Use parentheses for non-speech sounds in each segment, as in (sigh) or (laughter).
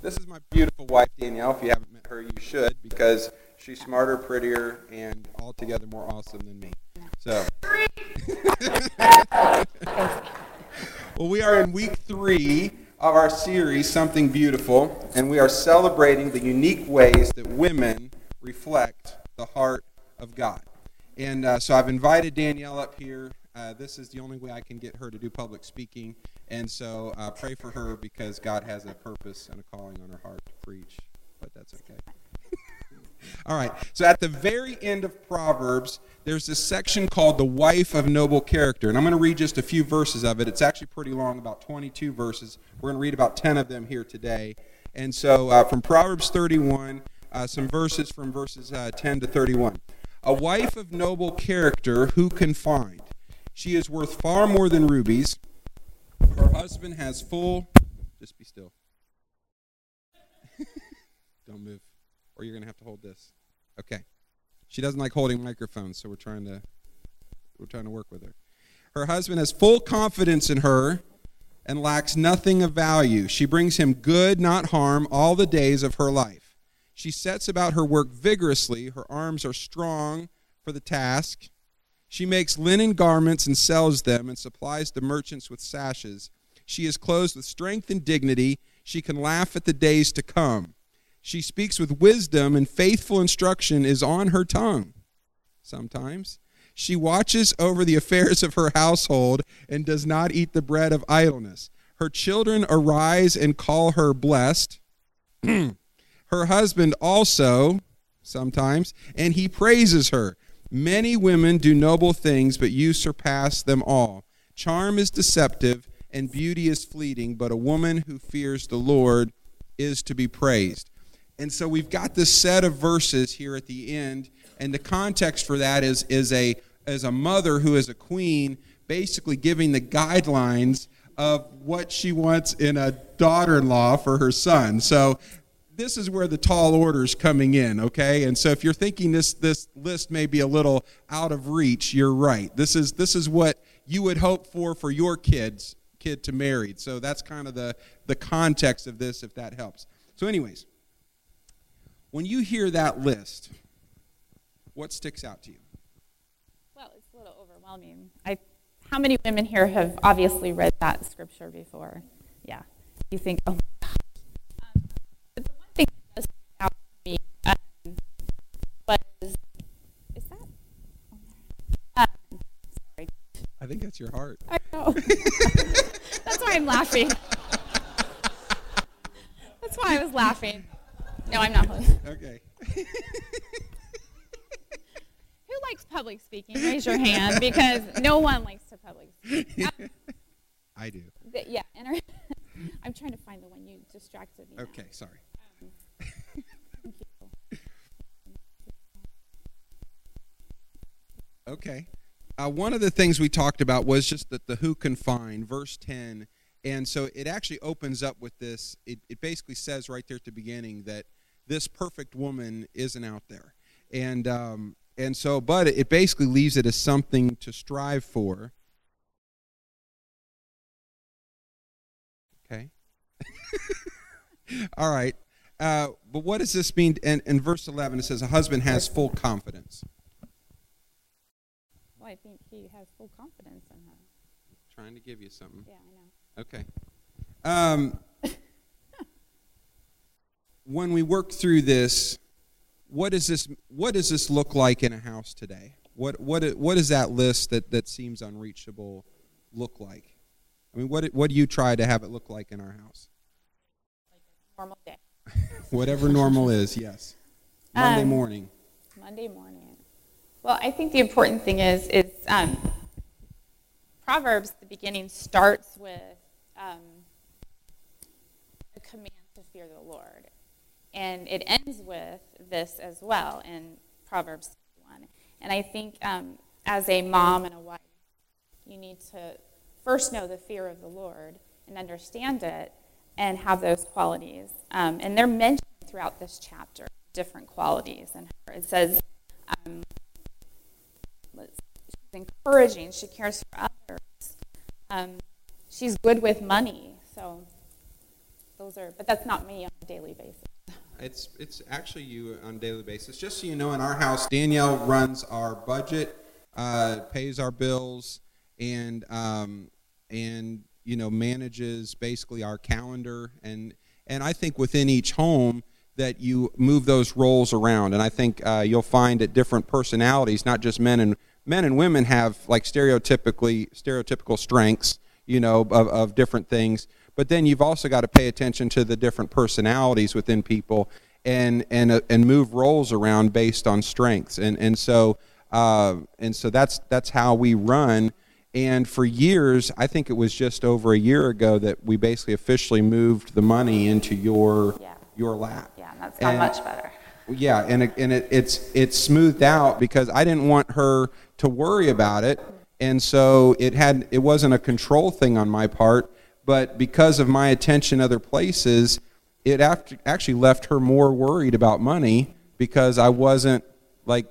This is my beautiful wife, Danielle. If you haven't met her, you should because she's smarter, prettier, and altogether more awesome than me. So. (laughs) well, we are in week three of our series, Something Beautiful, and we are celebrating the unique ways that women reflect the heart of God. And uh, so I've invited Danielle up here. Uh, this is the only way I can get her to do public speaking. And so uh, pray for her because God has a purpose and a calling on her heart to preach. But that's okay. (laughs) All right. So at the very end of Proverbs, there's this section called the wife of noble character. And I'm going to read just a few verses of it. It's actually pretty long, about 22 verses. We're going to read about 10 of them here today. And so uh, from Proverbs 31, uh, some verses from verses uh, 10 to 31. A wife of noble character who can find? She is worth far more than rubies. Her husband has full. Just be still. (laughs) Don't move, or you're going to have to hold this. Okay. She doesn't like holding microphones, so we're trying to we're trying to work with her. Her husband has full confidence in her and lacks nothing of value. She brings him good, not harm, all the days of her life. She sets about her work vigorously. Her arms are strong for the task. She makes linen garments and sells them and supplies the merchants with sashes. She is clothed with strength and dignity. She can laugh at the days to come. She speaks with wisdom, and faithful instruction is on her tongue. Sometimes. She watches over the affairs of her household and does not eat the bread of idleness. Her children arise and call her blessed. (clears throat) her husband also, sometimes, and he praises her. Many women do noble things, but you surpass them all. Charm is deceptive, and beauty is fleeting, but a woman who fears the Lord is to be praised. And so we've got this set of verses here at the end, and the context for that is, is, a, is a mother who is a queen basically giving the guidelines of what she wants in a daughter in law for her son. So this is where the tall order is coming in, okay? And so if you're thinking this this list may be a little out of reach, you're right. This is this is what you would hope for for your kids kid to marry. So that's kind of the the context of this if that helps. So anyways, when you hear that list, what sticks out to you? Well, it's a little overwhelming. I how many women here have obviously read that scripture before? Yeah. You think, "Oh I think that's your heart. I know. (laughs) that's why I'm laughing. That's why I was laughing. No, I'm not. Okay. (laughs) Who likes public speaking? Raise your hand because no one likes to public speak. (laughs) I do. yeah, and I'm trying to find the one you distracted me. Okay, sorry. Um, okay uh, one of the things we talked about was just that the who can find, verse 10. And so it actually opens up with this. It, it basically says right there at the beginning that this perfect woman isn't out there. And, um, and so, but it basically leaves it as something to strive for. Okay. (laughs) All right. Uh, but what does this mean? And in verse 11, it says, A husband has full confidence. I think he has full confidence in her. Trying to give you something. Yeah, I know. Okay. Um, (laughs) when we work through this, what does this what does this look like in a house today? What what what does that list that that seems unreachable look like? I mean, what what do you try to have it look like in our house? Like a normal day. (laughs) Whatever normal is, yes. Monday um, morning. Monday morning. Well, I think the important thing is is um, Proverbs. The beginning starts with um, a command to fear the Lord, and it ends with this as well in Proverbs one. And I think um, as a mom and a wife, you need to first know the fear of the Lord and understand it, and have those qualities. Um, and they're mentioned throughout this chapter, different qualities And. It says. She's encouraging. She cares for others. Um, she's good with money. So those are, but that's not me on a daily basis. It's it's actually you on a daily basis. Just so you know, in our house, Danielle runs our budget, uh, pays our bills, and um, and you know manages basically our calendar. And and I think within each home that you move those roles around. And I think uh, you'll find that different personalities, not just men and men and women, have like stereotypically stereotypical strengths, you know, of, of different things but then you've also got to pay attention to the different personalities within people and and uh, and move roles around based on strengths and and so uh, and so that's that's how we run and for years i think it was just over a year ago that we basically officially moved the money into your Yeah. your lap Yeah, that's not And- much better. Yeah, and it, and it, it's it's smoothed out because I didn't want her to worry about it, and so it had it wasn't a control thing on my part, but because of my attention other places, it act- actually left her more worried about money because I wasn't like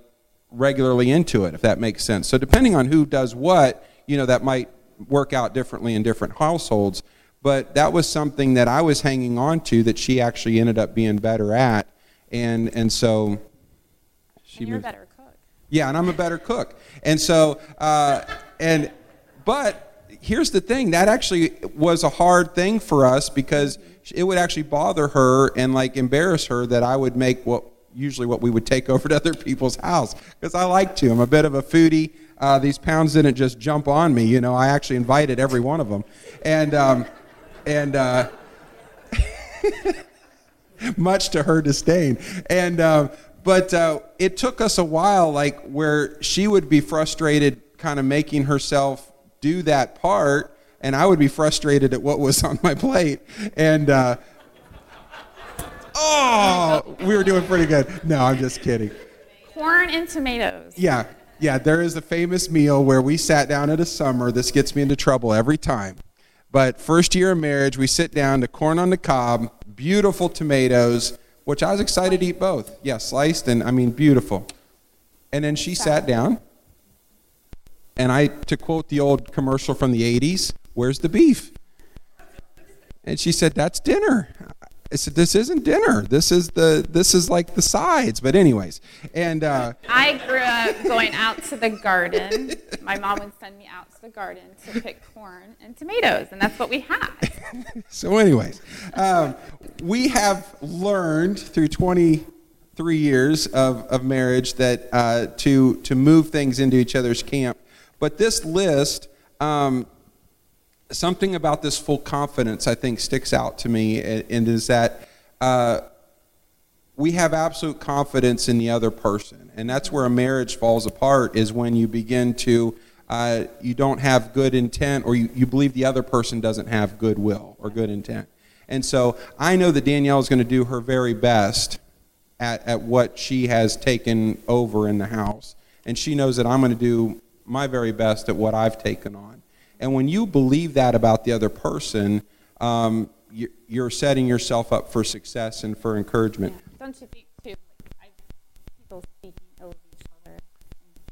regularly into it, if that makes sense. So depending on who does what, you know, that might work out differently in different households. But that was something that I was hanging on to that she actually ended up being better at, and and so she And you're a better cook. yeah, and I'm a better cook. And so, uh, and, but here's the thing that actually was a hard thing for us because it would actually bother her and like embarrass her that I would make what usually what we would take (laughs) over to other people's house because I like to. I'm a bit of a foodie. Uh, these pounds didn't just jump on me, you know. I actually invited every one of them, and um, and. Uh, (laughs) (laughs) much to her disdain. And uh, but uh, it took us a while, like where she would be frustrated, kind of making herself do that part, and I would be frustrated at what was (laughs) on my plate. And uh, (laughs) oh, we were doing pretty good. No, I'm just kidding. Corn and tomatoes. Yeah, yeah. There is a famous meal where we sat down at a summer. This gets me into trouble every time. But first year of marriage, we sit down to corn on the cob, beautiful tomatoes, which I was excited to eat both. Yeah, sliced and I mean beautiful. And then she sat down, and I, to quote the old commercial from the '80s, "Where's the beef?" And she said, "That's dinner." I said, "This isn't dinner. This is the this is like the sides." But anyways, and. Uh, I grew up going out to the garden. My mom would send me out to the garden to pick corn and tomatoes, and that's what we had. (laughs) So, anyways, um, we have learned through 23 years of, of marriage that uh, to to move things into each other's camp. But this list, um, something about this full confidence, I think, sticks out to me, and, and is that. Uh, we have absolute confidence in the other person and that's where a marriage falls apart is when you begin to uh, you don't have good intent or you, you believe the other person doesn't have goodwill or good intent and so i know that danielle is going to do her very best at, at what she has taken over in the house and she knows that i'm going to do my very best at what i've taken on and when you believe that about the other person um, you- you're setting yourself up for success and for encouragement Yeah. Don't you think too? Like, people speaking ill of each other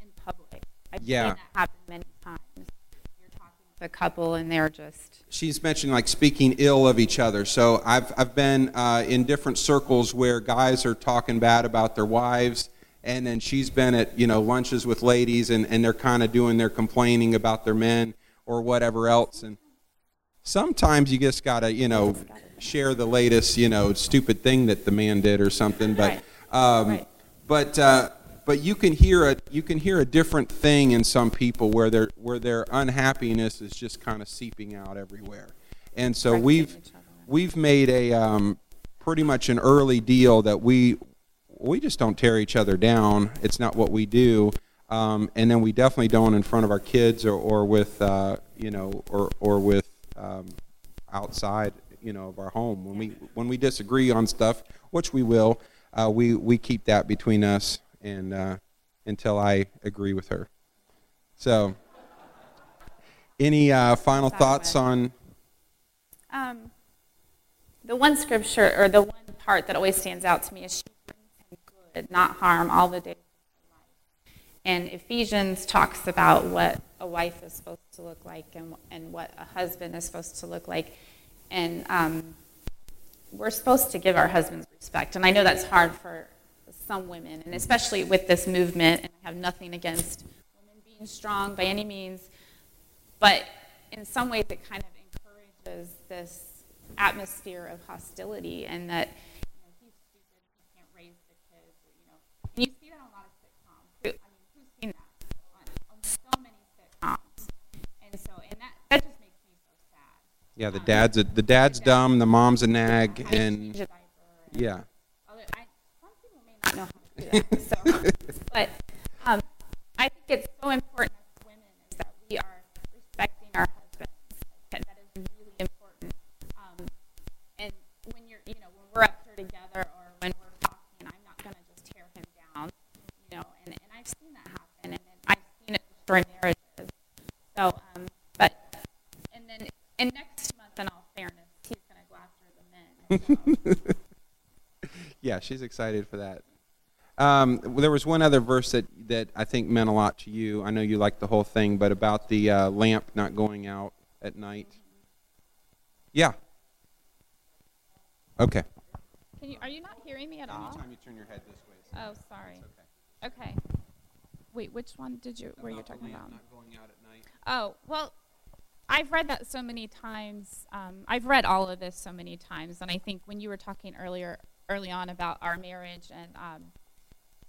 in, in public. I've Yeah. seen that happen many times. You're talking with a couple, and they're just she's mentioned like speaking ill of each other. So I've I've been uh, in different circles where guys are talking bad about their wives, and then she's been at you know lunches with ladies, and and they're kind of doing their complaining about their men or whatever else. And sometimes you just gotta you know share the latest you know stupid thing that the man did or something. But um, Right. but uh, but you can hear a you can hear a different thing in some people where their where their unhappiness is just kind of seeping out everywhere, and so we've we've made a um, pretty much an early deal that we we just don't tear each other down. It's not what we do, um, and then we definitely don't in front of our kids or or with uh, you know or or with um, outside you know of our home when we when we disagree on stuff, which we will. Uh, we we keep that between us and uh, until I agree with her. So, any uh, final thoughts on? Um, the one scripture or the one part that always stands out to me is she brings good, not harm, all the days. And Ephesians talks about what a wife is supposed to look like and, and what a husband is supposed to look like. And um, we're supposed to give our husbands respect. And I know that's hard for some women, and especially with this movement, and I have nothing against women being strong by any means, but in some ways it kind of encourages this atmosphere of hostility and that you know, he's stupid, he can't raise the kids, you know. And you see that on a lot of sitcoms. I mean, who's seen that on, on so many sitcoms? And so, and that, that just makes me so sad. Yeah, the um, dad's a, the dad's dumb, the mom's a nag, and change a diaper and- yeah. Although I, some people may not know how to So, (laughs) but um, I think it's so important as women is that we are respecting our husbands. That that is really important. Um, and when you're, you know, when we're up here together or when we're talking, I'm not going to just tear him down, you know. And, and I've seen that happen, and, and I've seen it destroy marriages. So, um, but and then and next month, in all fairness, he's going to go after the men. So. (laughs) Yeah, she's excited for that. Um, there was one other verse that, that I think meant a lot to you. I know you liked the whole thing, but about the uh, lamp not going out at night. Yeah. Okay. Can you, are you not hearing me at all? Anytime you turn your head this way. Oh, sorry. Okay. Wait, which one did you, were you talking about? Not going out at night. Oh, well, I've read that so many times. Um, I've read all of this so many times, and I think when you were talking earlier, early on about our marriage, and um,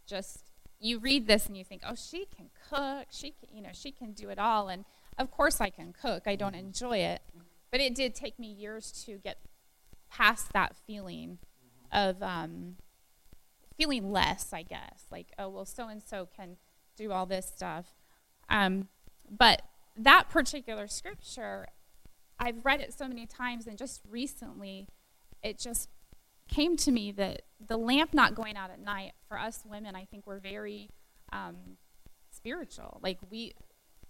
just you read this and you think, oh, she can cook, she can, you know, she can do it all, and of course I can cook. I don't enjoy it, but it did take me years to get past that feeling of um, feeling less, I guess. Like, oh, well, so and so can do all this stuff. Um, but that particular scripture, I've read it so many times, and just recently, it just came to me that the lamp not going out at night for us women, I think we're very um, spiritual. Like we,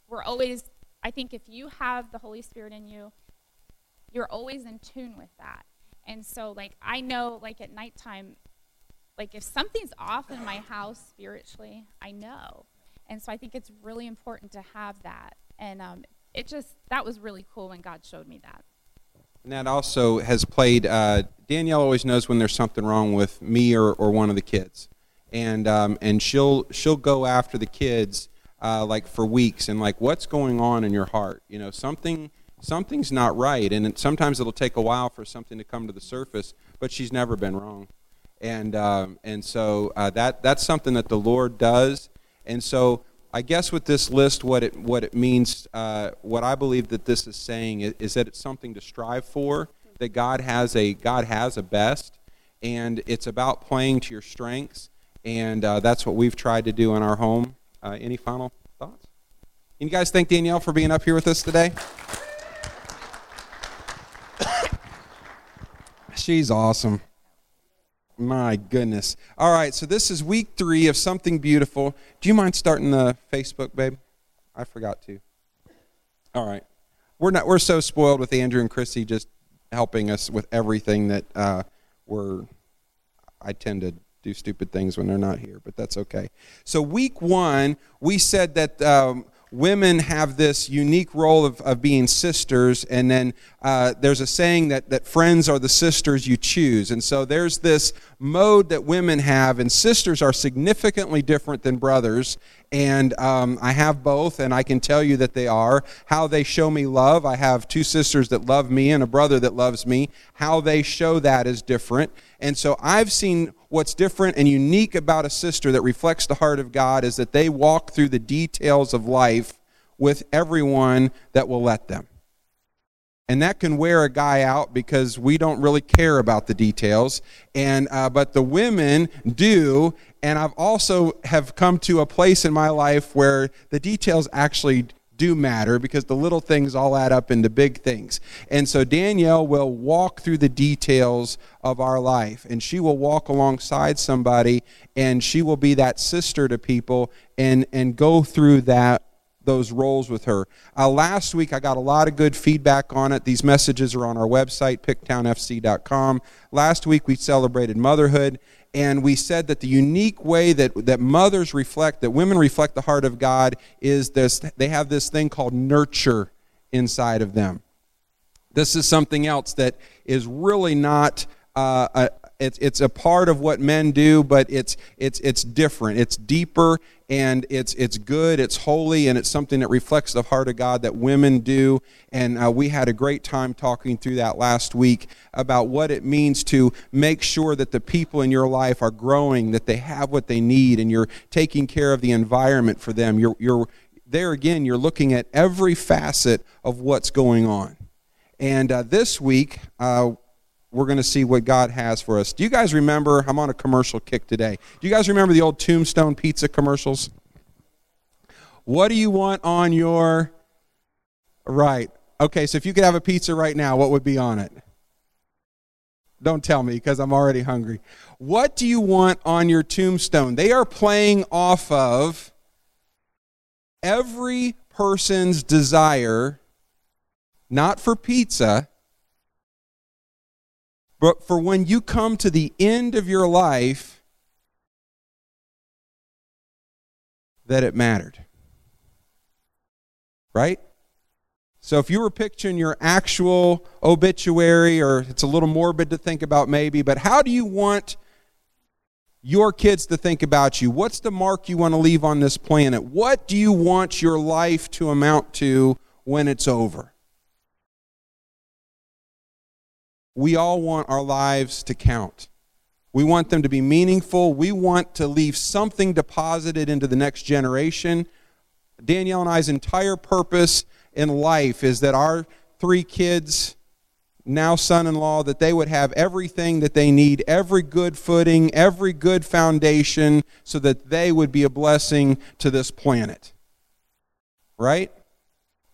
we're always. I think if you have the Holy Spirit in you, you're always in tune with that. And so, like I know, like at nighttime, like if something's off in my house spiritually, I know. And so I think it's really important to have that. And um, it just that was really cool when God showed me that. And that also has played. Uh, Danielle always knows when there's something wrong with me or, or one of the kids, and um, and she'll she'll go after the kids uh, like for weeks and like what's going on in your heart. You know something something's not right, and sometimes it'll take a while for something to come to the surface. But she's never been wrong, and um, and so uh, that that's something that the Lord does, and so I guess with this list, what it what it means, uh, what I believe that this is saying is, is, that it's something to strive for. That God has a God has a best, and it's about playing to your strengths, and uh, that's what we've tried to do in our home. Uh, any final thoughts? Can you guys thank Danielle for being up here with us today? (coughs) She's awesome. My goodness. All right, so this is week three of Something Beautiful. Do you mind starting the Facebook, babe? I forgot to. All right. We're not we're so spoiled with Andrew and Chrissy just helping us with everything that uh, we're I tend to do stupid things when they're not here, but that's okay. So week one, we said that um, women have this unique role of, of being sisters, and then uh, there's a saying that, that friends are the sisters you choose. And so there's this mode that women have, and sisters are significantly different than brothers. And um, I have both, and I can tell you that they are. How they show me love. I have two sisters that love me and a brother that loves me. How they show that is different. And so I've seen what's different and unique about a sister that reflects the heart of God is that they walk through the details of life with everyone that will let them. And that can wear a guy out because we don't really care about the details. And uh, but the women do. And I've also have come to a place in my life where the details actually do matter because the little things all add up into big things. And so Danielle will walk through the details of our life and she will walk alongside somebody and she will be that sister to people and and go through that those roles with her. Uh, last week, I got a lot of good feedback on it. These messages are on our website, picktownfc.com. Last week, we celebrated motherhood, and we said that the unique way that, that mothers reflect, that women reflect the heart of God, is this they have this thing called nurture inside of them. This is something else that is really not uh, a, it's, it's a part of what men do, but it's, it's, it's different. It's deeper and it's, it's good, it's holy, and it's something that reflects the heart of God that women do. And uh, we had a great time talking through that last week about what it means to make sure that the people in your life are growing, that they have what they need, and you're taking care of the environment for them. You're, you're, there again, you're looking at every facet of what's going on. And uh, this week, uh, we're going to see what God has for us. Do you guys remember? I'm on a commercial kick today. Do you guys remember the old Tombstone pizza commercials? What do you want on your right? Okay, so if you could have a pizza right now, what would be on it? Don't tell me because I'm already hungry. What do you want on your tombstone? They are playing off of every person's desire, not for pizza, but for when you come to the end of your life, that it mattered. Right? So if you were picturing your actual obituary, or it's a little morbid to think about maybe, but how do you want your kids to think about you? What's the mark you want to leave on this planet? What do you want your life to amount to when it's over? We all want our lives to count. We want them to be meaningful. We want to leave something deposited into the next generation. Danielle and I's entire purpose in life is that our three kids, now son in law, that they would have everything that they need, every good footing, every good foundation, so that they would be a blessing to this planet. Right?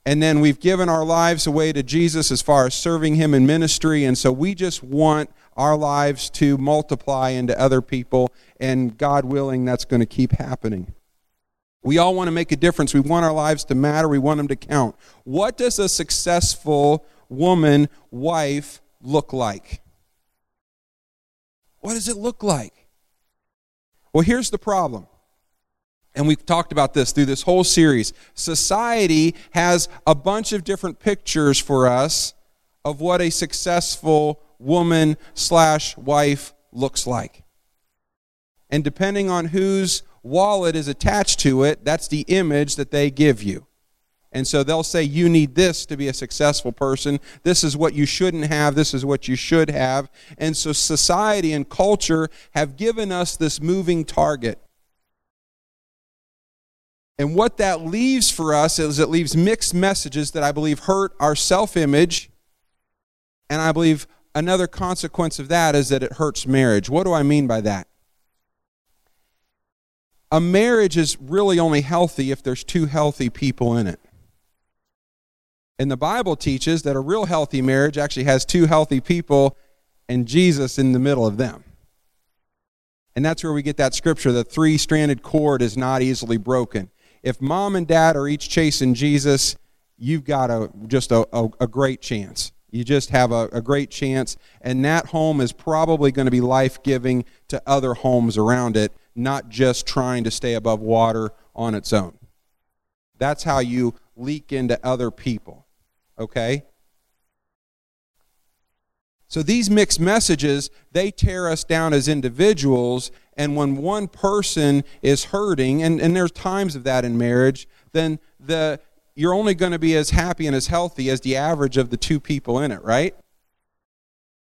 And then we've given our lives away to Jesus as far as serving Him in ministry, and so we just want our lives to multiply into other people, and God willing, that's going to keep happening. We all want to make a difference. We want our lives to matter. We want them to count. What does a successful woman, wife, look like? What does it look like? Well, here's the problem and we've talked about this through this whole series. Society has a bunch of different pictures for us of what a successful woman slash wife looks like. And depending on whose wallet is attached to it, that's the image that they give you. And so they'll say, You need this to be a successful person. This is what you shouldn't have. This is what you should have. And so society and culture have given us this moving target. And what that leaves for us is it leaves mixed messages that I believe hurt our self image. And I believe another consequence of that is that it hurts marriage. What do I mean by that? A marriage is really only healthy if there's two healthy people in it. And the Bible teaches that a real healthy marriage actually has two healthy people and Jesus in the middle of them. And that's where we get that scripture the three stranded cord is not easily broken if mom and dad are each chasing Jesus, you've got a, just a, a, a great chance. You just have a, a, great chance, and that home is probably going to be life giving to other homes around it, not just trying to stay above water on its own. That's how you leak into other people. Okay? So these mixed messages, they tear us down as individuals, and when one person is hurting, and, and there's times of that in marriage, then the you're only going to be as happy and as healthy as the average of the two people in it, right?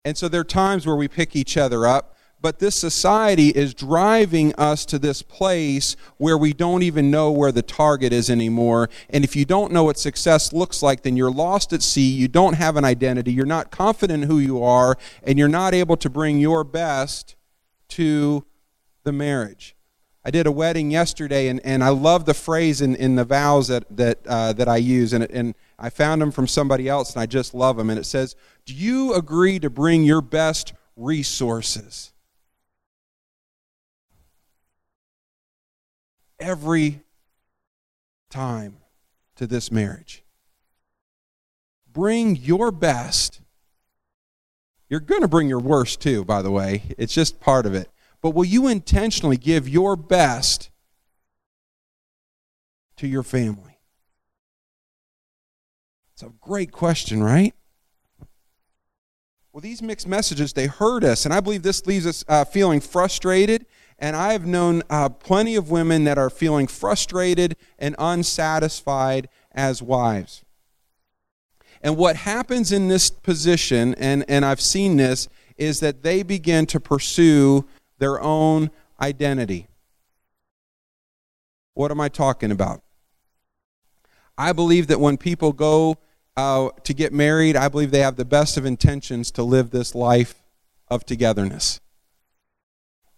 And so there are times where we pick each other up, but this society is driving us to this place where we don't even know where the target is anymore. And if you don't know what success looks like, then you're lost at sea. You don't have an identity. You're not confident in who you are, and you're not able to bring your best to the marriage. I did a wedding yesterday, and, and I love the phrase in, in the vows that, that, uh, that I use, and, and I found them from somebody else, and I just love them. And it says, Do you agree to bring your best resources? Every time to this marriage. Bring your best. You're going to bring your worst too, by the way. It's just part of it but will you intentionally give your best to your family? It's a great question, right? Well, these mixed messages, they hurt us. And I believe this leaves us uh, feeling frustrated. And I have known uh, plenty of women that are feeling frustrated and unsatisfied as wives. And what happens in this position, and, and I've seen this, is that they begin to pursue their own identity. What am I talking about? I believe that when people go uh, to get married, I believe they have the best of intentions to live this life of togetherness.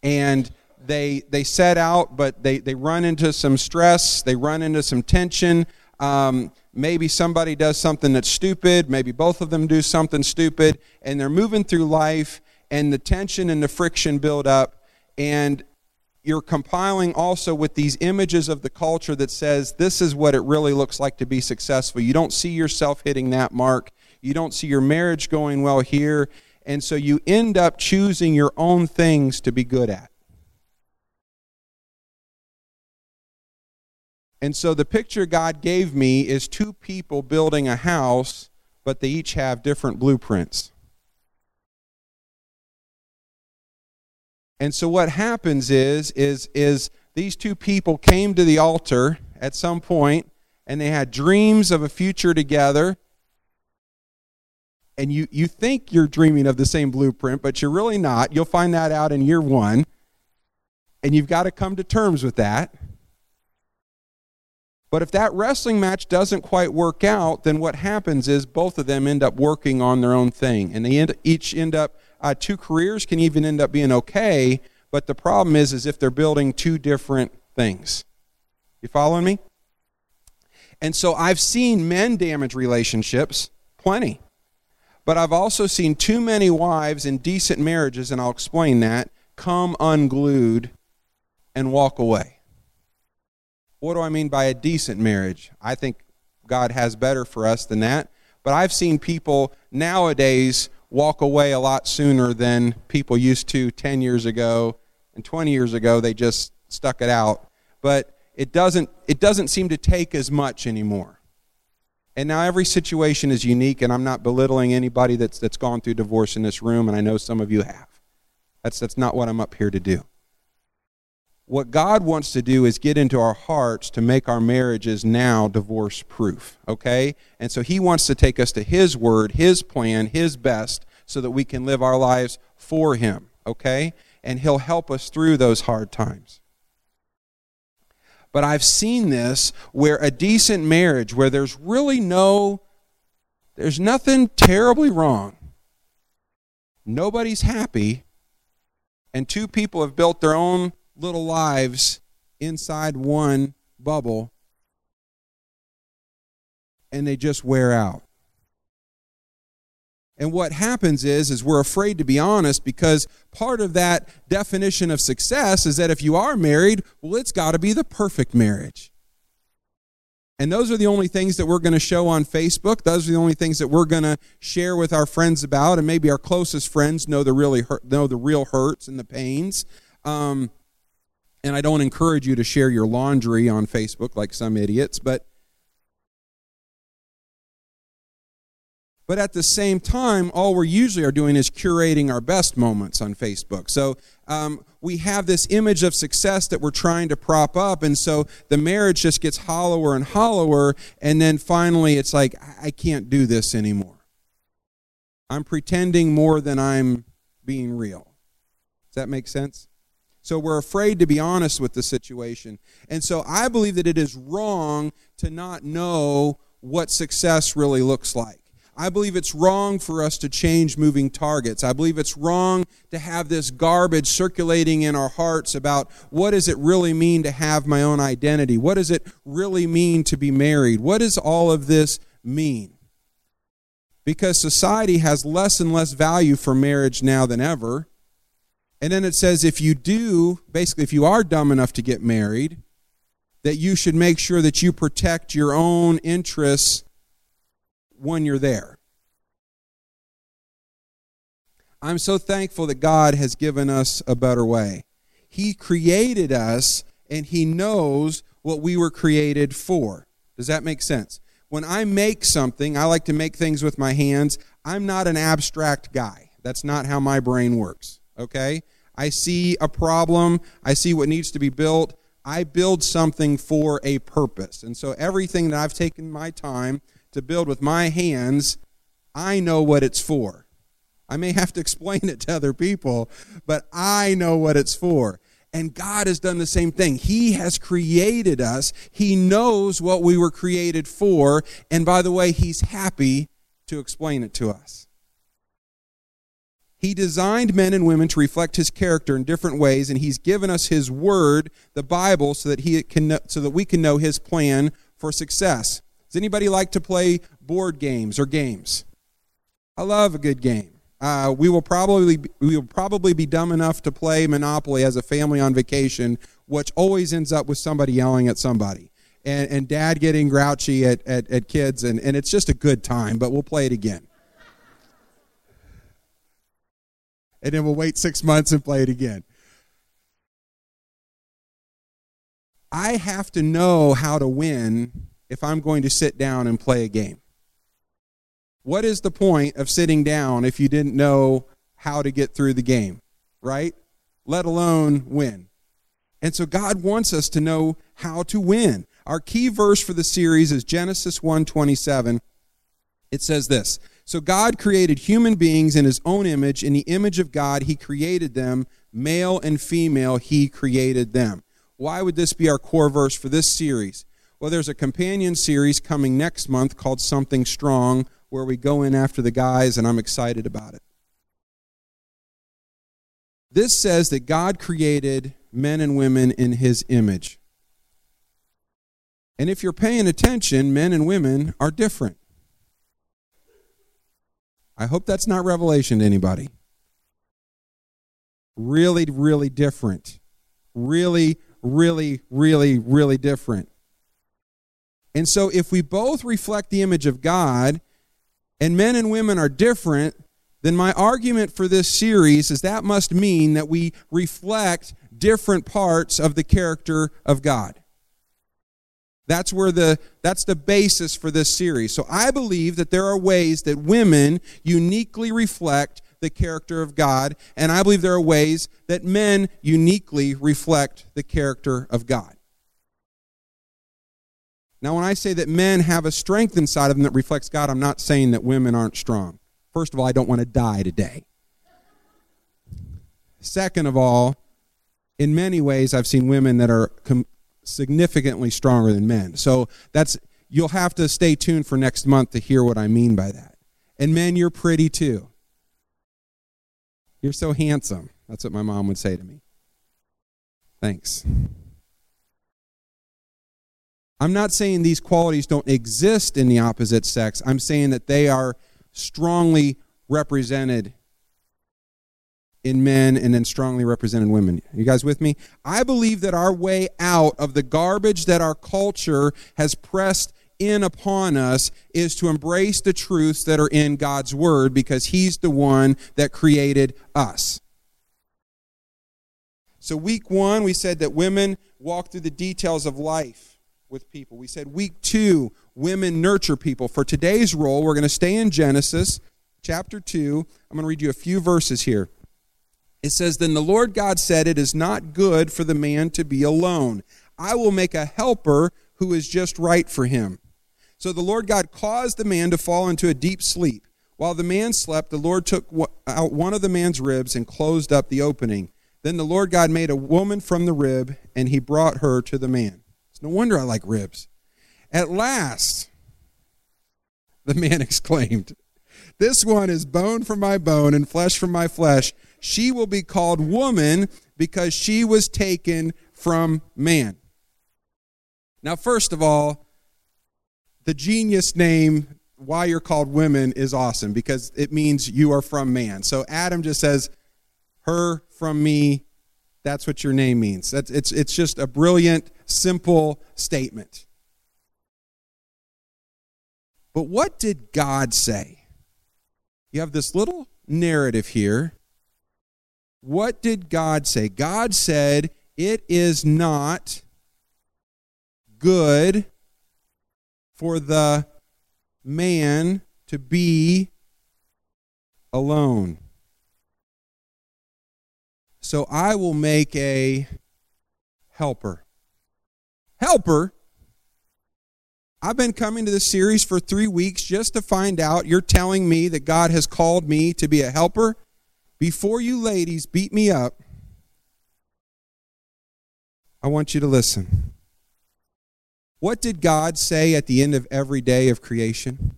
And they, they set out, but they, they run into some stress, they run into some tension. Um, maybe somebody does something that's stupid, maybe both of them do something stupid, and they're moving through life, and the tension and the friction build up. And you're compiling also with these images of the culture that says this is what it really looks like to be successful. You don't see yourself hitting that mark. You don't see your marriage going well here. And so you end up choosing your own things to be good at. And so the picture God gave me is two people building a house, but they each have different blueprints. And so what happens is is is these two people came to the altar at some point and they had dreams of a future together. And you, you think you're dreaming of the same blueprint, but you're really not. You'll find that out in year one. And you've got to come to terms with that. But if that wrestling match doesn't quite work out, then what happens is both of them end up working on their own thing. And they end, each end up uh, two careers can even end up being okay, but the problem is, is if they're building two different things. You following me? And so I've seen men damage relationships, plenty. But I've also seen too many wives in decent marriages, and I'll explain that, come unglued and walk away. What do I mean by a decent marriage? I think God has better for us than that. But I've seen people nowadays walk away a lot sooner than people used to 10 years ago and 20 years ago. They just stuck it out. But it doesn't it doesn't seem to take as much anymore. And now every situation is unique and i'm not belittling anybody that's that's gone through divorce in this room and i know some of you have. That's that's not what i'm up here to do what God wants to do is get into our hearts to make our marriages now divorce proof, okay? And so He wants to take us to His word, His plan, His best, so that we can live our lives for Him, okay? And He'll help us through those hard times. But I've seen this where a decent marriage, where there's really no, there's nothing terribly wrong, nobody's happy, and two people have built their own little lives inside one bubble and they just wear out. And what happens is is we're afraid to be honest because part of that definition of success is that if you are married, well it's got to be the perfect marriage. And those are the only things that we're going to show on Facebook. Those are the only things that we're going to share with our friends about, and maybe our closest friends know the really hurt, know the real hurts and the pains. Um, and I don't encourage you to share your laundry on Facebook like some idiots, but But at the same time, all we usually are doing is curating our best moments on Facebook. So um, we have this image of success that we're trying to prop up, and so the marriage just gets hollower and hollower, and then finally it's like, I can't do this anymore. I'm pretending more than I'm being real. Does that make sense? So we're afraid to be honest with the situation. And so I believe that it is wrong to not know what success really looks like. I believe it's wrong for us to change moving targets. I believe it's wrong to have this garbage circulating in our hearts about what does it really mean to have my own identity? What does it really mean to be married? What does all of this mean? Because society has less and less value for marriage now than ever. And then it says if you do, basically, if you are dumb enough to get married, that you should make sure that you protect your own interests when you're there. I'm so thankful that God has given us a better way. He created us and He knows what we were created for. Does that make sense? when I make something, I like to make things with my hands. I'm not an abstract guy. That's not how my brain works, okay? I see a problem, I see what needs to be built. I build something for a purpose. And so everything that I've taken my time to build with my hands, I know what it's for. I may have to explain (laughs) it to other people, but I know what it's for. And God has done the same thing. He has created us. He knows what we were created for. And by the way, He's happy to explain it to us. He designed men and women to reflect his character in different ways, and he's given us his word, the Bible, so that he can so that we can know his plan for success. Does anybody like to play board games or games? I love a good game. Uh, we will probably we will probably be dumb enough to play Monopoly as a family on vacation, which always ends up with somebody yelling at somebody, and, and dad getting grouchy at, at, at kids, and, and it's just a good time. But we'll play it again, and then we'll wait six months and play it again. I have to know how to win if I'm going to sit down and play a game. What is the point of sitting down if you didn't know how to get through the game, right? Let alone win. And so God wants us to know how to win. Our key verse for the series is Genesis 1:27. It says this: "So God created human beings in his own image, in the image of God he created them, male and female he created them." Why would this be our core verse for this series? Well, there's a companion series coming next month called Something Strong where we go in after the guys, and I'm excited about it. This says that God created men and women in his image. And if you're paying attention, men and women are different. I hope that's not revelation to anybody. Really, really different. Really, really, really, really different. And so, if we both reflect the image of God, and men and women are different, then my argument for this series is that must mean that we reflect different parts of the character of God. That's where the that's the basis for this series. So I believe that there are ways that women uniquely reflect the character of God, and I believe there are ways that men uniquely reflect the character of God. Now, when I say that men have a strength inside of them that reflects God, I'm not saying that women aren't strong. First of all, I don't want to die today. Second of all, in many ways, I've seen women that are com- significantly stronger than men. So that's you'll have to stay tuned for next month to hear what I mean by that. And men, you're pretty too. You're so handsome. That's what my mom would say to me. Thanks. I'm not saying these qualities don't exist in the opposite sex. I'm saying that they are strongly represented in men and then strongly represented women. You guys with me? I believe that our way out of the garbage that our culture has pressed in upon us is to embrace the truths that are in God's Word because He's the one that created us. So, week one, we said that women walk through the details of life with people. We said week two, women nurture people. For today's role, we're going to stay in Genesis chapter 2. I'm going to read you a few verses here. It says, Then the Lord God said, It is not good for the man to be alone. I will make a helper who is just right for him. So the Lord God caused the man to fall into a deep sleep. While the man slept, the Lord took out one of the man's ribs and closed up the opening. Then the Lord God made a woman from the rib, and he brought her to the man. It's no wonder I like ribs. At last, the man (laughs) exclaimed, This one is bone from my bone and flesh from my flesh. She will be called woman because she was taken from man. Now, first of all, the genius name, why you're called women, is awesome because it means you are from man. So Adam just says, her from me, that's what your name means. That's, it's, it's just a brilliant, simple statement. But what did God say? You have this little narrative here. What did God say? God said, It is not good for the man to be alone. So I will make a helper. Helper? I've been coming to this series for three weeks just to find out you're telling me that God has called me to be a helper. Before you ladies beat me up, I want you to listen. What did God say at the end of every day of creation?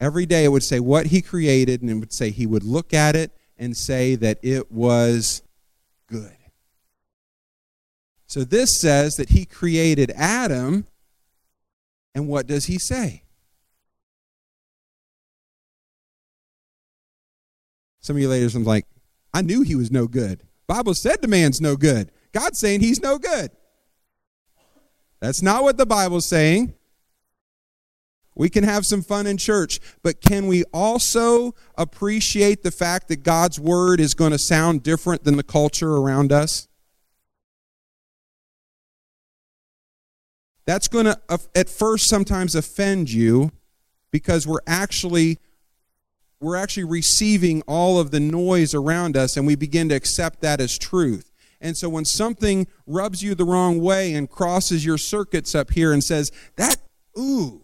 Every day it would say what he created, and it would say he would look at it and say that it was good. So this says that he created Adam, and what does he say? Some of you ladies are like, I knew he was no good. Bible said the man's no good. God's saying he's no good. That's not what the Bible's saying. We can have some fun in church, but can we also appreciate the fact that God's word is going to sound different than the culture around us? That's going to, at first, sometimes offend you because we're actually we're actually receiving all of the noise around us and we begin to accept that as truth. And so when something rubs you the wrong way and crosses your circuits up here and says, that, ooh.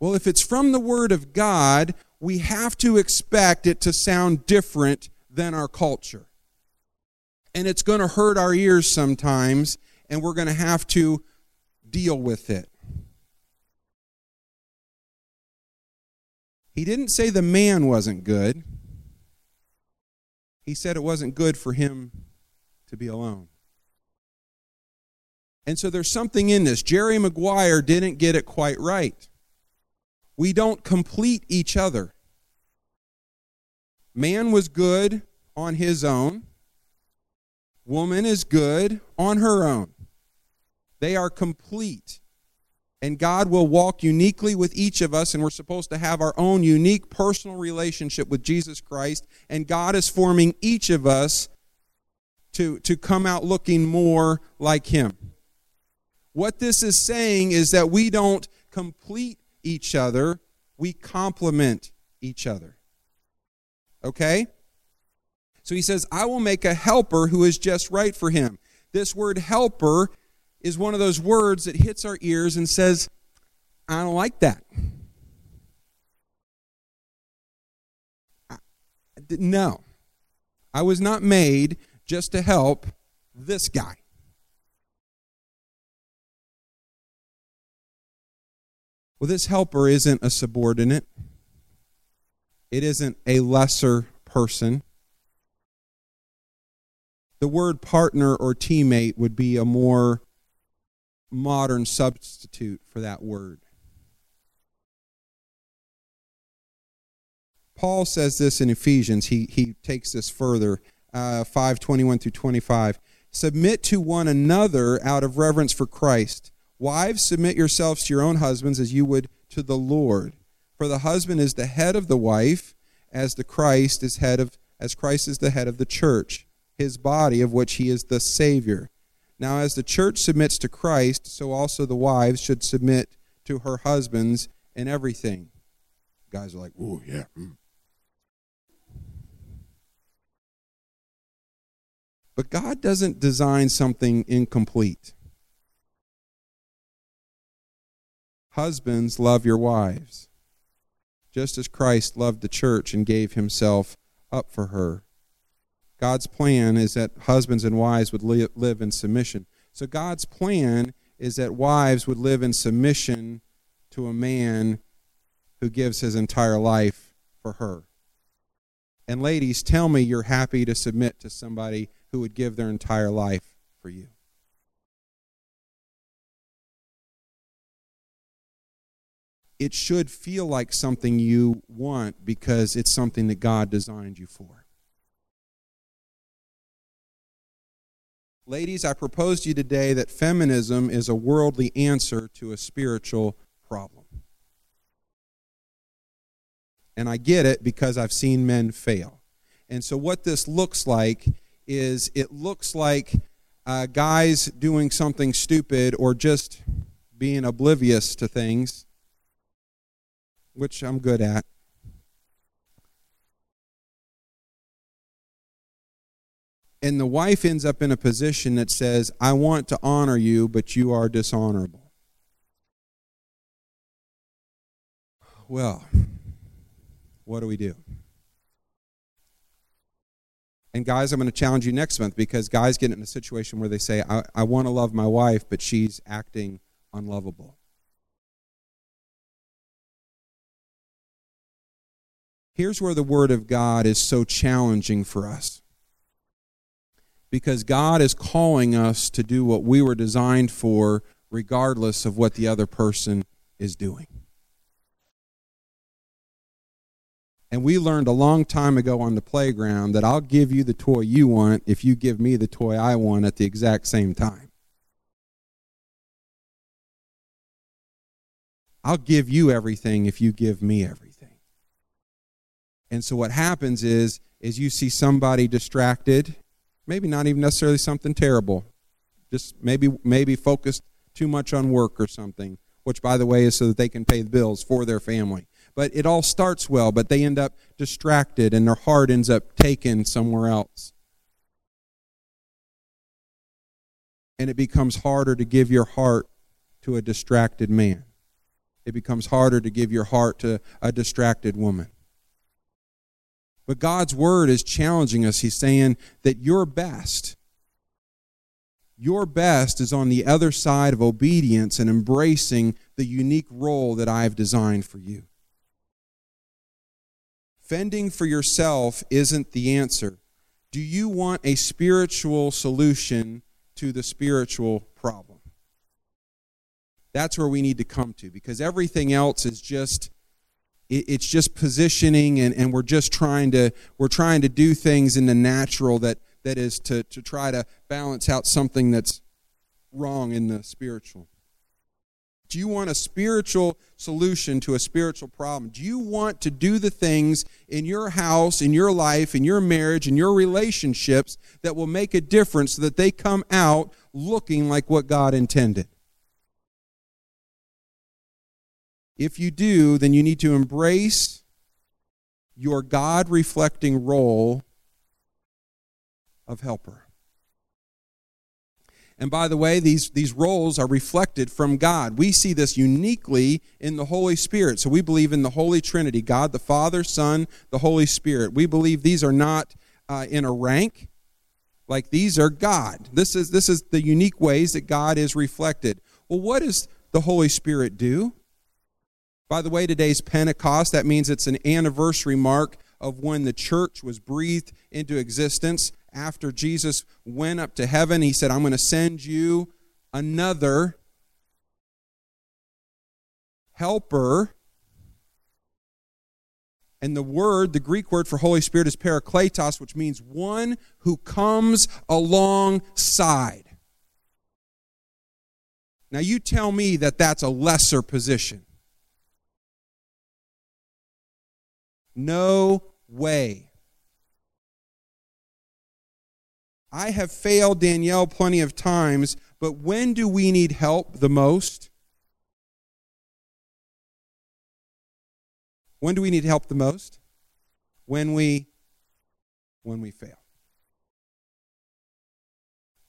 Well, if it's from the Word of God, we have to expect it to sound different than our culture. And it's going to hurt our ears sometimes, and we're going to have to deal with it. He didn't say the man wasn't good. He said it wasn't good for him to be alone. And so there's something in this. Jerry Maguire didn't get it quite right. We don't complete each other. Man was good on his own. Woman is good on her own. They are complete and God will walk uniquely with each of us, and we're supposed to have our own unique personal relationship with Jesus Christ. And God is forming each of us to, to come out looking more like Him. What this is saying is that we don't complete each other, we complement each other. Okay? So he says, I will make a helper who is just right for him. This word helper is one of those words that hits our ears and says, I don't like that. no. I was not made just to help this guy. Well, this helper isn't a subordinate, it isn't a lesser person. The word partner or teammate would be a more modern substitute for that word. Paul says this in Ephesians. He, he takes this further, uh, 5 21 through 25. Submit to one another out of reverence for Christ. Wives, submit yourselves to your own husbands as you would to the Lord. For the husband is the head of the wife, as the Christ is head of as Christ is the head of the church, his body of which he is the Savior. Now, as the church submits to Christ, so also the wives should submit to her husbands in everything. Guys are like, oh, yeah. Mm. But God doesn't design something incomplete. Husbands, love your wives, just as Christ loved the church and gave himself up for her. God's plan is that husbands and wives would live in submission. So God's plan is that wives would live in submission to a man who gives his entire life for her. And ladies, tell me you're happy to submit to somebody who would give their entire life for you. It should feel like something you want because it's something that God designed you for. Ladies, I propose to you today that feminism is a worldly answer to a spiritual problem. And I get it because I've seen men fail. And so, what this looks like is it looks like uh, guys doing something stupid or just being oblivious to things, which I'm good at. And the wife ends up in a position that says, I want to honor you, but you are dishonorable. Well, what do we do? And guys, I'm going to challenge you next month because guys get in a situation where they say, I, I want to love my wife, but she's acting unlovable. Here's where the Word of God is so challenging for us. Because God is calling us to do what we were designed for, regardless of what the other person is doing. And we learned a long time ago on the playground that I'll give you the toy you want if you give me the toy I want at the exact same time. I'll give you everything if you give me everything. And so what happens is is you see somebody distracted, maybe not even necessarily something terrible, just maybe maybe focused too much on work or something, which by the way is so that they can pay the bills for their family but it all starts well, but they end up distracted and their heart ends up taken somewhere else. And it becomes harder to give your heart to a distracted man. It becomes harder to give your heart to a distracted woman. But God's word is challenging us. He's saying that your best, your best is on the other side of obedience and embracing the unique role that I have designed for you. Fending for yourself isn't the answer. Do you want a spiritual solution to the spiritual problem? That's where we need to come to because everything else is just it's just positioning and, and we're just trying to we're trying to do things in the natural that that is to, to try to balance out something that's wrong in the spiritual. Do you want a spiritual solution to a spiritual problem? Do you want to do the things in your house, in your life, in your marriage, in your relationships that will make a difference so that they come out looking like what God intended? If you do, then you need to embrace your God reflecting role of helper. And by the way, these, these roles are reflected from God. We see this uniquely in the Holy Spirit. So we believe in the Holy Trinity God, the Father, Son, the Holy Spirit. We believe these are not uh, in a rank, like these are God. This is, this is the unique ways that God is reflected. Well, what does the Holy Spirit do? By the way, today's Pentecost. That means it's an anniversary mark of when the church was breathed into existence after Jesus went up to heaven, he said, I'm going to send you another helper. And the word, the Greek word for Holy Spirit is parakletos, which means one who comes alongside. Now, you tell me that that's a lesser position. No way. I have failed Danielle plenty of times, but when do we need help the most? When do we need help the most? When we when we fail.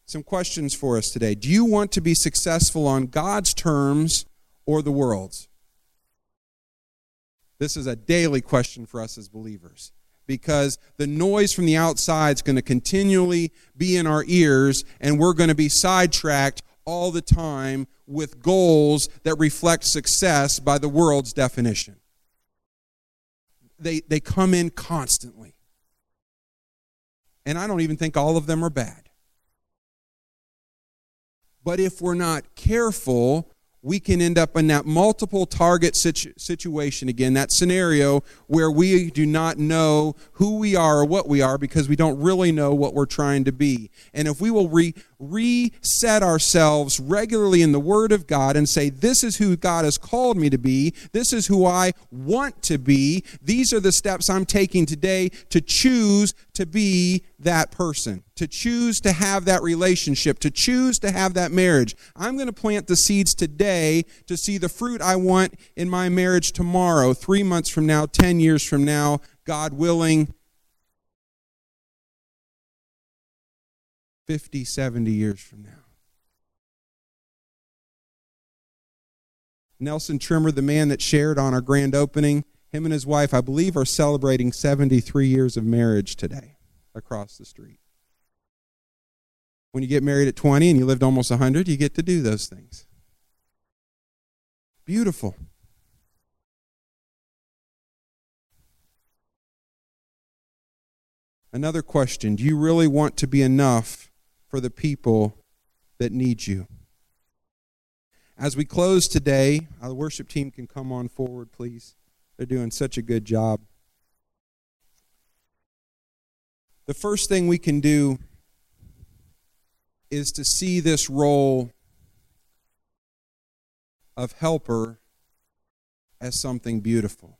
Some questions for us today. Do you want to be successful on God's terms or the world's? This is a daily question for us as believers because the noise from the outside is going to continually be in our ears and we're going to be sidetracked all the time with goals that reflect success by the world's definition. They, they come in constantly. And I don't even think all of them are bad. But if we're not careful, we can end up in that multiple target situ- situation again, that scenario where we do not know who we are or what we are because we don't really know what we're trying to be. And if we will re- reset ourselves regularly in the Word of God and say, This is who God has called me to be. This is who I want to be. These are the steps I'm taking today to choose to be that person, to choose to have that relationship, to choose to have that marriage. I'm going to plant the seeds today to see the fruit I want in my marriage tomorrow, three months from now, 10 years from now, God willing. 50, 70 years from now. Nelson Trimmer, the man that shared on our grand opening, him and his wife, I believe, are celebrating 73 years of marriage today across the street. When you get married at 20 and you lived almost 100, you get to do those things. Beautiful. Another question Do you really want to be enough for the people that need you? As we close today, our worship team can come on forward, please. They're doing such a good job. The first thing we can do is to see this role of helper as something beautiful.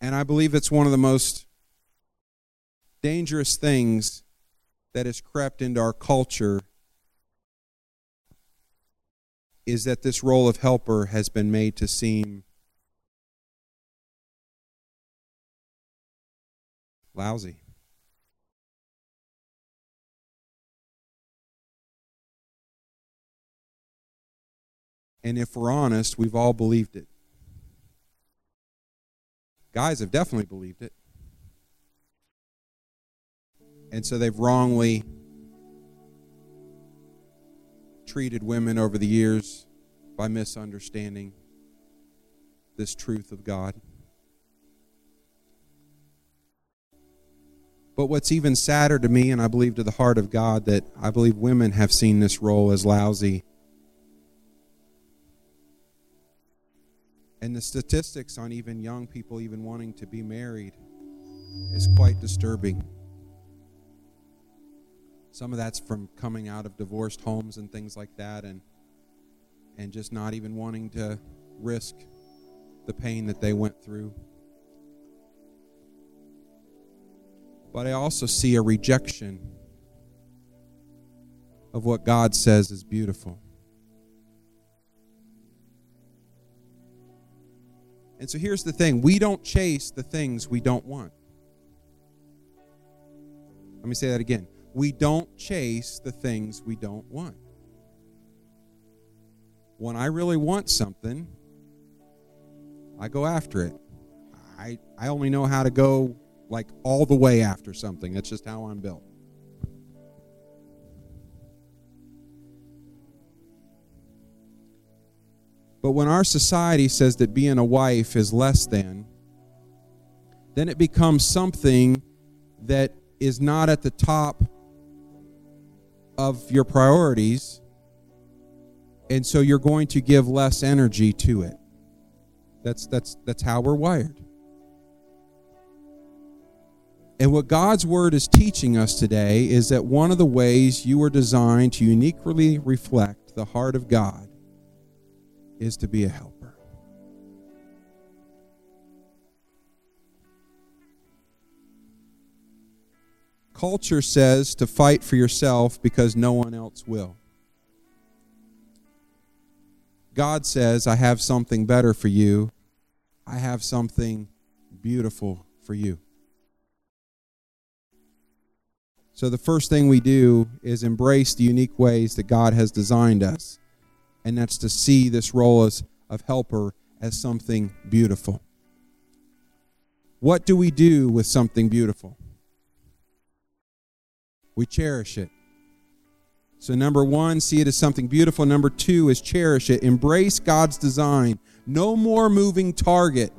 And I believe it's one of the most dangerous things that has crept into our culture is that this role of helper has been made to seem lousy. And if we're honest, we've all believed it. Guys have definitely believed it. And so they've wrongly treated women over the years by misunderstanding this truth of God. But what's even sadder to me, and I believe to the heart of God, that I believe women have seen this role as lousy. And the statistics on even young people even wanting to be married is quite disturbing. Some of that's from coming out of divorced homes and things like that and and just not even wanting to risk the pain that they went through. But I also see a rejection of what God says is beautiful. And so here's the thing we don't chase the things we don't want. Let me say that again we don't chase the things we don't want. When I really want something, I go after it. I, I only know how to go like all the way after something. That's just how I'm built. But when our society says that being a wife is less than, then it becomes something that is not at the top of your priorities, and so you're going to give less energy to it. That's that's that's how we're wired. And what God's word is teaching us today is that one of the ways you are designed to uniquely reflect the heart of God is to be a helper. Culture says to fight for yourself because no one else will. God says, I have something better for you. I have something beautiful for you. So, the first thing we do is embrace the unique ways that God has designed us, and that's to see this role as, of helper as something beautiful. What do we do with something beautiful? We cherish it. So, number one, see it as something beautiful. Number two is cherish it. Embrace God's design. No more moving target.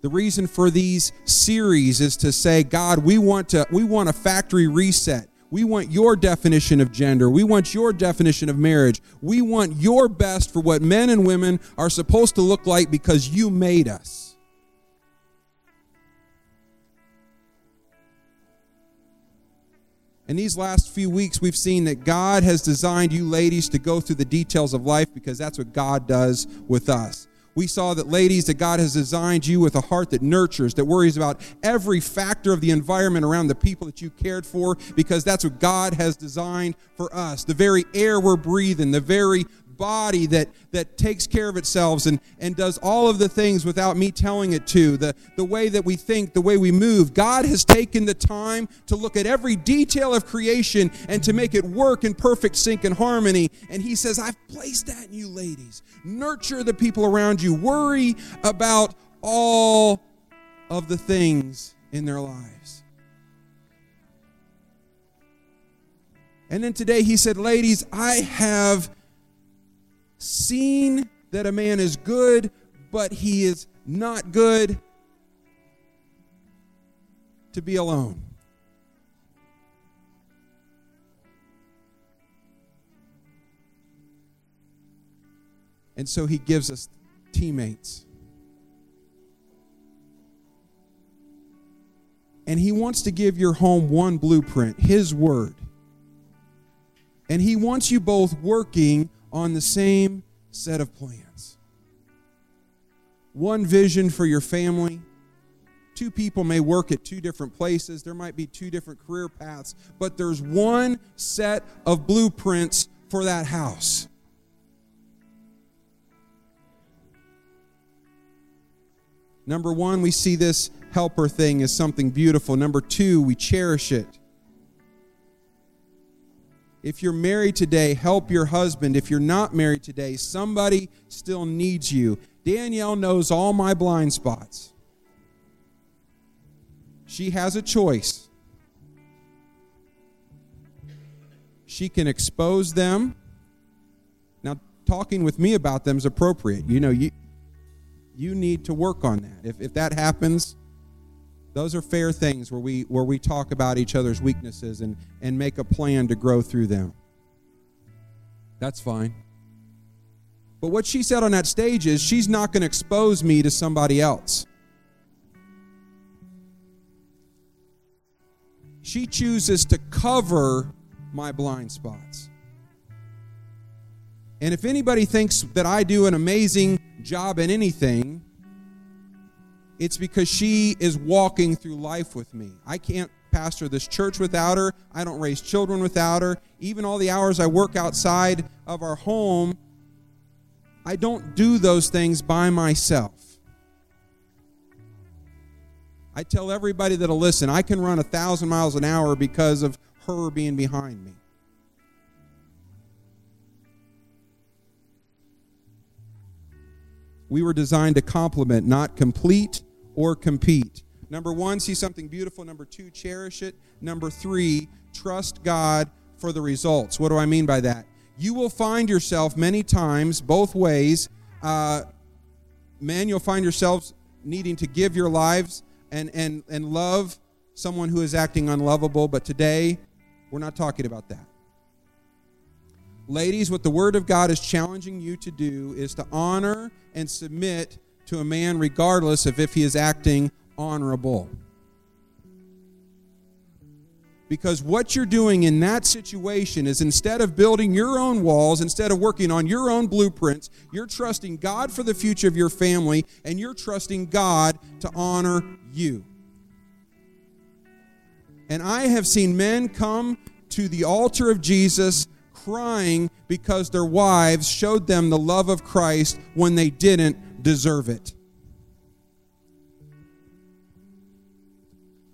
The reason for these series is to say, God, we want to we want a factory reset. We want your definition of gender. We want your definition of marriage. We want your best for what men and women are supposed to look like because you made us. In these last few weeks, we've seen that God has designed you ladies to go through the details of life because that's what God does with us. We saw that, ladies, that God has designed you with a heart that nurtures, that worries about every factor of the environment around the people that you cared for, because that's what God has designed for us. The very air we're breathing, the very body that that takes care of itself and and does all of the things without me telling it to. The the way that we think the way we move. God has taken the time to look at every detail of creation and to make it work in perfect sync and harmony. And he says i've placed that in you ladies. Nurture the people around you. Worry about all of the things in their lives. And then today he said ladies i have seen that a man is good, but he is not good to be alone. And so he gives us teammates. And he wants to give your home one blueprint, his word. And he wants you both working on the same set of plans. One vision for your family. Two people may work at two different places. There might be two different career paths, but there's one set of blueprints for that house. Number one, we see this helper thing as something beautiful. Number two, we cherish it. If you're married today, help your husband. If you're not married today, somebody still needs you. Danielle knows all my blind spots. She has a choice. She can expose them. Now, talking with me about them is appropriate. You know, you, you need to work on that. If, if that happens, those are fair things where we where we talk about each other's weaknesses and and make a plan to grow through them. That's fine. But what she said on that stage is she's not going to expose me to somebody else. She chooses to cover my blind spots. And if anybody thinks that I do an amazing job in anything, it's because she is walking through life with me. I can't pastor this church without her. I don't raise children without her. Even all the hours I work outside of our home, I don't do those things by myself. I tell everybody that'll listen, I can run a thousand miles an hour because of her being behind me. We were designed to complement, not complete or compete. Number one, see something beautiful. Number two, cherish it. Number three, trust God for the results. What do I mean by that? You will find yourself many times, both ways. Uh, men, you'll find yourselves needing to give your lives and, and, and love someone who is acting unlovable. But today, we're not talking about that. Ladies, what the Word of God is challenging you to do is to honor and submit to a man regardless of if he is acting honorable. Because what you're doing in that situation is instead of building your own walls, instead of working on your own blueprints, you're trusting God for the future of your family and you're trusting God to honor you. And I have seen men come to the altar of Jesus crying because their wives showed them the love of Christ when they didn't deserve it.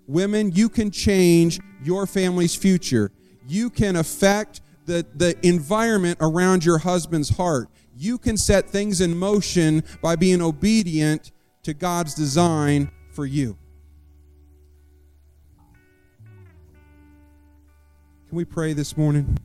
Women, you can change your family's future. You can affect the, the environment around your husband's heart. You can set things in motion by being obedient to God's design for you. Can we pray this morning?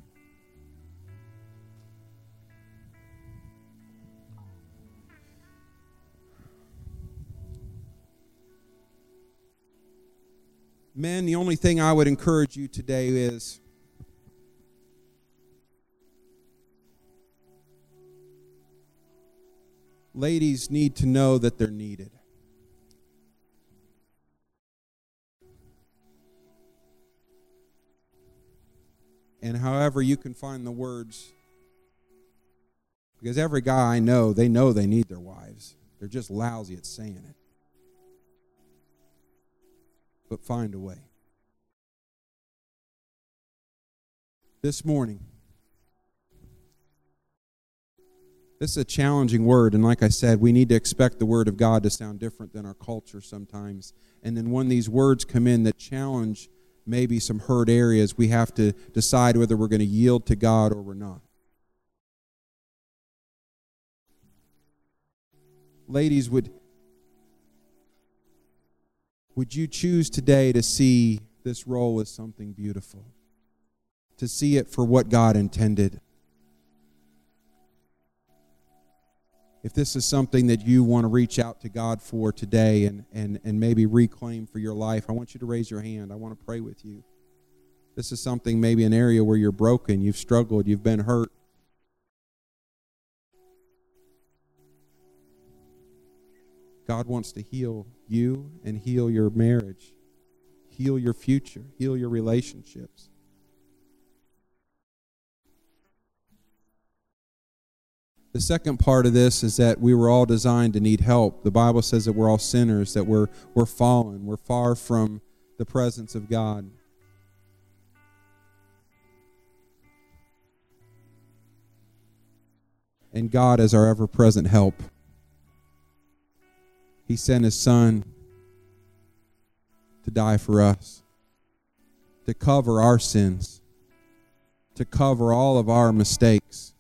Men, the only thing I would encourage you today is ladies need to know that they're needed. and however you can find the words. Because every guy I know, they know they need their wives. They're just lousy at saying it. But find a way. This morning, this is a challenging word, and like I said, we need to expect the word of God to sound different than our culture sometimes. And then when these words come in that challenge maybe some hurt areas, we have to decide whether we're going to yield to God or we're not. Ladies, would would you choose today to see this role as something beautiful? To see it for what God intended? If this is something that you want to reach out to God for today and, and, and maybe reclaim for your life, I want you to raise your hand. I want to pray with you. This is something, maybe an area where you're broken, you've struggled, you've been hurt. God wants to heal you and heal your marriage, heal your future, heal your relationships. The second part of this is that we were all designed to need help. The Bible says that we're all sinners, that we're, we're fallen, we're far from the presence of God. And God is our ever present help. He sent His Son to die for us, to cover our sins, to cover all of our mistakes,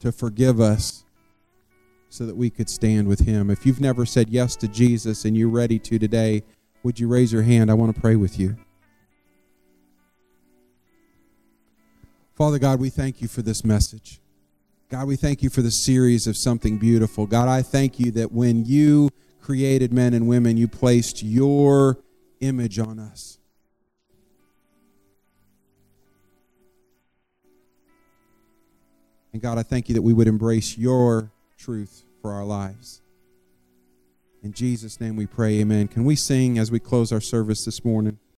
to forgive us so that we could stand with Him. If you've never said yes to Jesus and you're ready to today, would you raise your hand? I want to pray with you. Father God, we thank you for this message. God, we thank you for the series of something beautiful. God, I thank you that when you created men and women, you placed your image on us. And God, I thank you that we would embrace your truth for our lives. In Jesus' name we pray, amen. Can we sing as we close our service this morning?